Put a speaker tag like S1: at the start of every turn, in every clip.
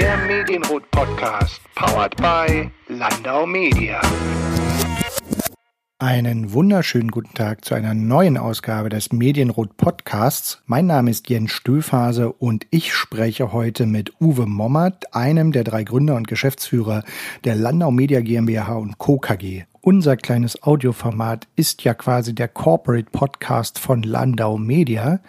S1: Der Medienrot Podcast, powered by Landau Media.
S2: Einen wunderschönen guten Tag zu einer neuen Ausgabe des Medienrot Podcasts. Mein Name ist Jens Stöfhase und ich spreche heute mit Uwe Mommert, einem der drei Gründer und Geschäftsführer der Landau Media GmbH und Co. KG. Unser kleines Audioformat ist ja quasi der Corporate Podcast von Landau Media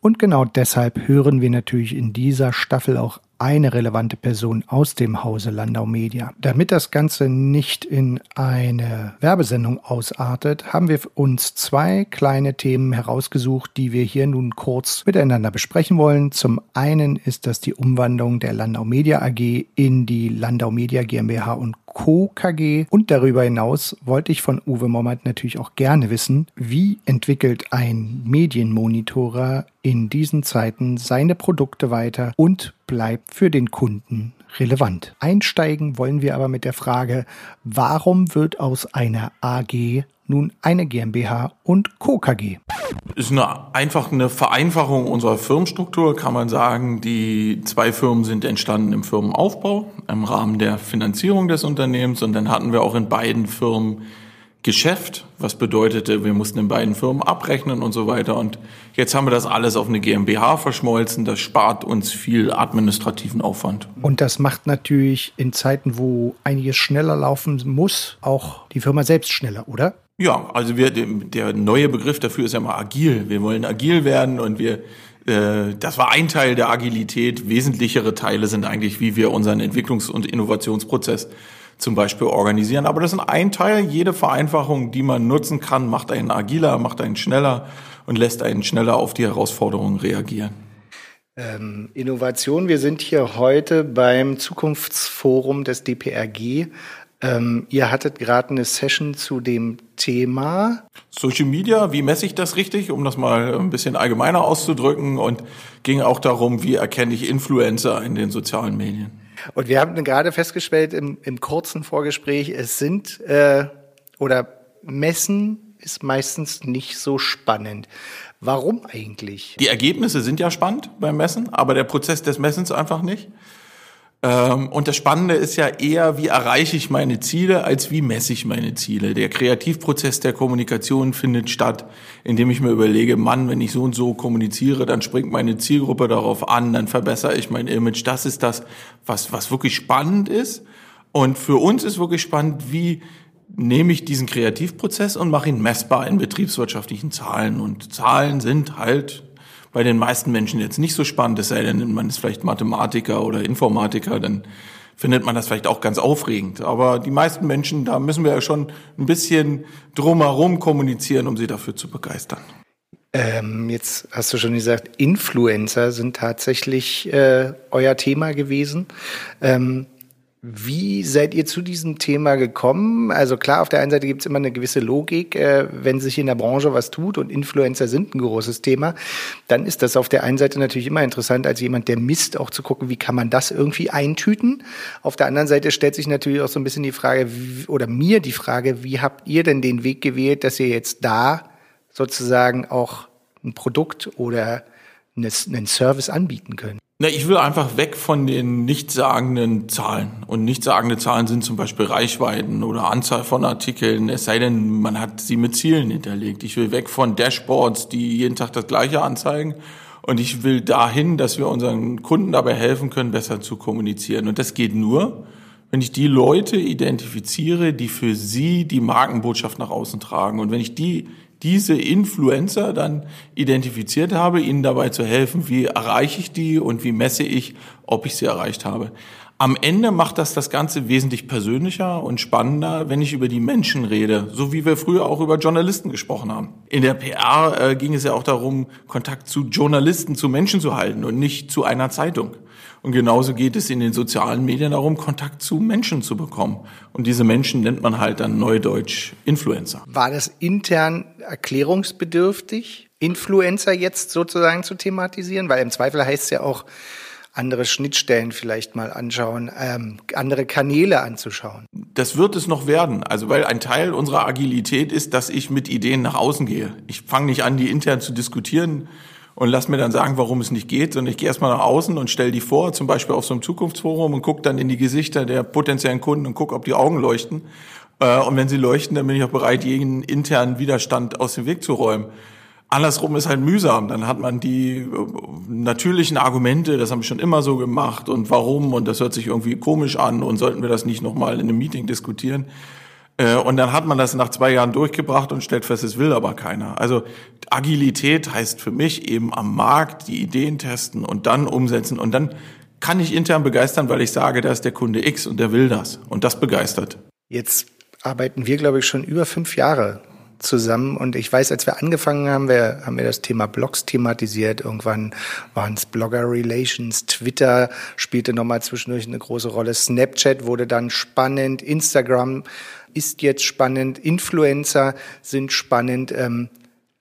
S2: und genau deshalb hören wir natürlich in dieser Staffel auch eine relevante Person aus dem Hause Landau Media. Damit das Ganze nicht in eine Werbesendung ausartet, haben wir uns zwei kleine Themen herausgesucht, die wir hier nun kurz miteinander besprechen wollen. Zum einen ist das die Umwandlung der Landau Media AG in die Landau Media GmbH und Co. KG. Und darüber hinaus wollte ich von Uwe Mommert natürlich auch gerne wissen, wie entwickelt ein Medienmonitorer in diesen Zeiten seine Produkte weiter und bleibt für den Kunden relevant. Einsteigen wollen wir aber mit der Frage, warum wird aus einer AG nun eine GmbH und Co. KG?
S3: Ist eine, einfach eine Vereinfachung unserer Firmenstruktur, kann man sagen. Die zwei Firmen sind entstanden im Firmenaufbau, im Rahmen der Finanzierung des Unternehmens. Und dann hatten wir auch in beiden Firmen Geschäft, was bedeutete, wir mussten in beiden Firmen abrechnen und so weiter. Und jetzt haben wir das alles auf eine GmbH verschmolzen. Das spart uns viel administrativen Aufwand.
S2: Und das macht natürlich in Zeiten, wo einiges schneller laufen muss, auch die Firma selbst schneller, oder?
S3: Ja, also wir, der neue Begriff dafür ist ja mal agil. Wir wollen agil werden und wir, äh, das war ein Teil der Agilität. Wesentlichere Teile sind eigentlich, wie wir unseren Entwicklungs- und Innovationsprozess zum Beispiel organisieren. Aber das ist ein Teil. Jede Vereinfachung, die man nutzen kann, macht einen agiler, macht einen schneller und lässt einen schneller auf die Herausforderungen reagieren.
S2: Ähm, Innovation. Wir sind hier heute beim Zukunftsforum des DPRG. Ähm, ihr hattet gerade eine Session zu dem Thema.
S3: Social Media, wie messe ich das richtig, um das mal ein bisschen allgemeiner auszudrücken und ging auch darum, wie erkenne ich Influencer in den sozialen Medien.
S2: Und wir haben gerade festgestellt im, im kurzen Vorgespräch, es sind äh, oder Messen ist meistens nicht so spannend. Warum eigentlich?
S3: Die Ergebnisse sind ja spannend beim Messen, aber der Prozess des Messens einfach nicht. Ähm, und das Spannende ist ja eher, wie erreiche ich meine Ziele, als wie messe ich meine Ziele. Der Kreativprozess der Kommunikation findet statt, indem ich mir überlege, Mann, wenn ich so und so kommuniziere, dann springt meine Zielgruppe darauf an, dann verbessere ich mein Image. Das ist das, was, was wirklich spannend ist. Und für uns ist wirklich spannend, wie nehme ich diesen Kreativprozess und mache ihn messbar in betriebswirtschaftlichen Zahlen. Und Zahlen sind halt bei den meisten Menschen jetzt nicht so spannend, es sei denn, man ist vielleicht Mathematiker oder Informatiker, dann findet man das vielleicht auch ganz aufregend. Aber die meisten Menschen, da müssen wir ja schon ein bisschen drumherum kommunizieren, um sie dafür zu begeistern.
S2: Ähm, jetzt hast du schon gesagt, Influencer sind tatsächlich äh, euer Thema gewesen. Ähm, wie seid ihr zu diesem Thema gekommen? Also klar, auf der einen Seite gibt es immer eine gewisse Logik, äh, wenn sich in der Branche was tut und Influencer sind ein großes Thema, dann ist das auf der einen Seite natürlich immer interessant, als jemand, der misst, auch zu gucken, wie kann man das irgendwie eintüten. Auf der anderen Seite stellt sich natürlich auch so ein bisschen die Frage, wie, oder mir die Frage, wie habt ihr denn den Weg gewählt, dass ihr jetzt da sozusagen auch ein Produkt oder einen Service anbieten könnt?
S3: Na, ich will einfach weg von den nichtssagenden Zahlen. Und nichtssagende Zahlen sind zum Beispiel Reichweiten oder Anzahl von Artikeln, es sei denn, man hat sie mit Zielen hinterlegt. Ich will weg von Dashboards, die jeden Tag das Gleiche anzeigen. Und ich will dahin, dass wir unseren Kunden dabei helfen können, besser zu kommunizieren. Und das geht nur, wenn ich die Leute identifiziere, die für sie die Markenbotschaft nach außen tragen. Und wenn ich die diese Influencer dann identifiziert habe, ihnen dabei zu helfen, wie erreiche ich die und wie messe ich, ob ich sie erreicht habe. Am Ende macht das das Ganze wesentlich persönlicher und spannender, wenn ich über die Menschen rede, so wie wir früher auch über Journalisten gesprochen haben. In der PR äh, ging es ja auch darum, Kontakt zu Journalisten, zu Menschen zu halten und nicht zu einer Zeitung. Und genauso geht es in den sozialen Medien darum, Kontakt zu Menschen zu bekommen. Und diese Menschen nennt man halt dann neudeutsch Influencer.
S2: War das intern erklärungsbedürftig, Influencer jetzt sozusagen zu thematisieren? Weil im Zweifel heißt es ja auch, andere Schnittstellen vielleicht mal anschauen, ähm, andere Kanäle anzuschauen.
S3: Das wird es noch werden. Also weil ein Teil unserer Agilität ist, dass ich mit Ideen nach außen gehe. Ich fange nicht an, die intern zu diskutieren und lass mir dann sagen, warum es nicht geht, sondern ich gehe erstmal nach außen und stelle die vor, zum Beispiel auf so einem Zukunftsforum und gucke dann in die Gesichter der potenziellen Kunden und gucke, ob die Augen leuchten. Äh, und wenn sie leuchten, dann bin ich auch bereit, jeden internen Widerstand aus dem Weg zu räumen. Andersrum ist halt mühsam. Dann hat man die äh, natürlichen Argumente, das haben wir schon immer so gemacht und warum und das hört sich irgendwie komisch an und sollten wir das nicht nochmal in einem Meeting diskutieren. Äh, und dann hat man das nach zwei Jahren durchgebracht und stellt fest, es will aber keiner. Also Agilität heißt für mich eben am Markt die Ideen testen und dann umsetzen. Und dann kann ich intern begeistern, weil ich sage, da ist der Kunde X und der will das. Und das begeistert.
S2: Jetzt arbeiten wir, glaube ich, schon über fünf Jahre zusammen. Und ich weiß, als wir angefangen haben, wir, haben wir das Thema Blogs thematisiert. Irgendwann waren es Blogger Relations, Twitter spielte nochmal zwischendurch eine große Rolle. Snapchat wurde dann spannend, Instagram ist jetzt spannend, Influencer sind spannend. Ähm,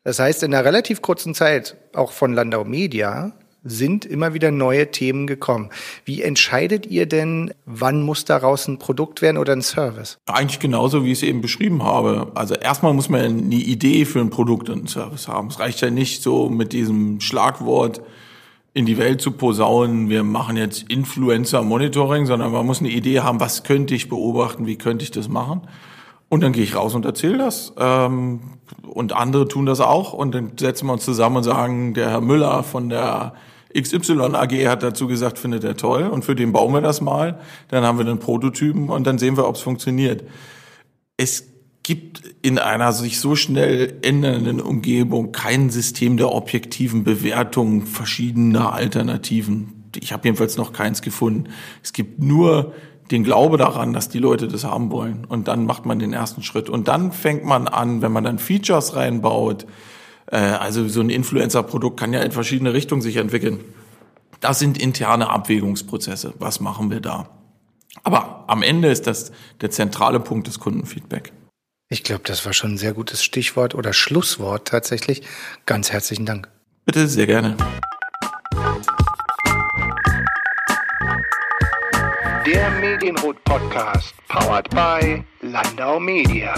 S2: das heißt, in einer relativ kurzen Zeit, auch von Landau Media, sind immer wieder neue Themen gekommen. Wie entscheidet ihr denn, wann muss daraus ein Produkt werden oder ein Service?
S3: Eigentlich genauso, wie ich es eben beschrieben habe. Also erstmal muss man eine Idee für ein Produkt und einen Service haben. Es reicht ja nicht so mit diesem Schlagwort in die Welt zu posaunen, wir machen jetzt Influencer-Monitoring, sondern man muss eine Idee haben, was könnte ich beobachten, wie könnte ich das machen. Und dann gehe ich raus und erzähle das. Ähm, und andere tun das auch. Und dann setzen wir uns zusammen und sagen, der Herr Müller von der XY AG hat dazu gesagt, findet er toll. Und für den bauen wir das mal. Dann haben wir den Prototypen und dann sehen wir, ob es funktioniert. Es gibt in einer sich so schnell ändernden Umgebung kein System der objektiven Bewertung verschiedener Alternativen. Ich habe jedenfalls noch keins gefunden. Es gibt nur den Glaube daran, dass die Leute das haben wollen. Und dann macht man den ersten Schritt. Und dann fängt man an, wenn man dann Features reinbaut, äh, also so ein Influencer-Produkt kann ja in verschiedene Richtungen sich entwickeln. Das sind interne Abwägungsprozesse. Was machen wir da? Aber am Ende ist das der zentrale Punkt des Kundenfeedback.
S2: Ich glaube, das war schon ein sehr gutes Stichwort oder Schlusswort tatsächlich. Ganz herzlichen Dank.
S3: Bitte, sehr gerne.
S1: Der Medienrot Podcast, powered by Landau Media.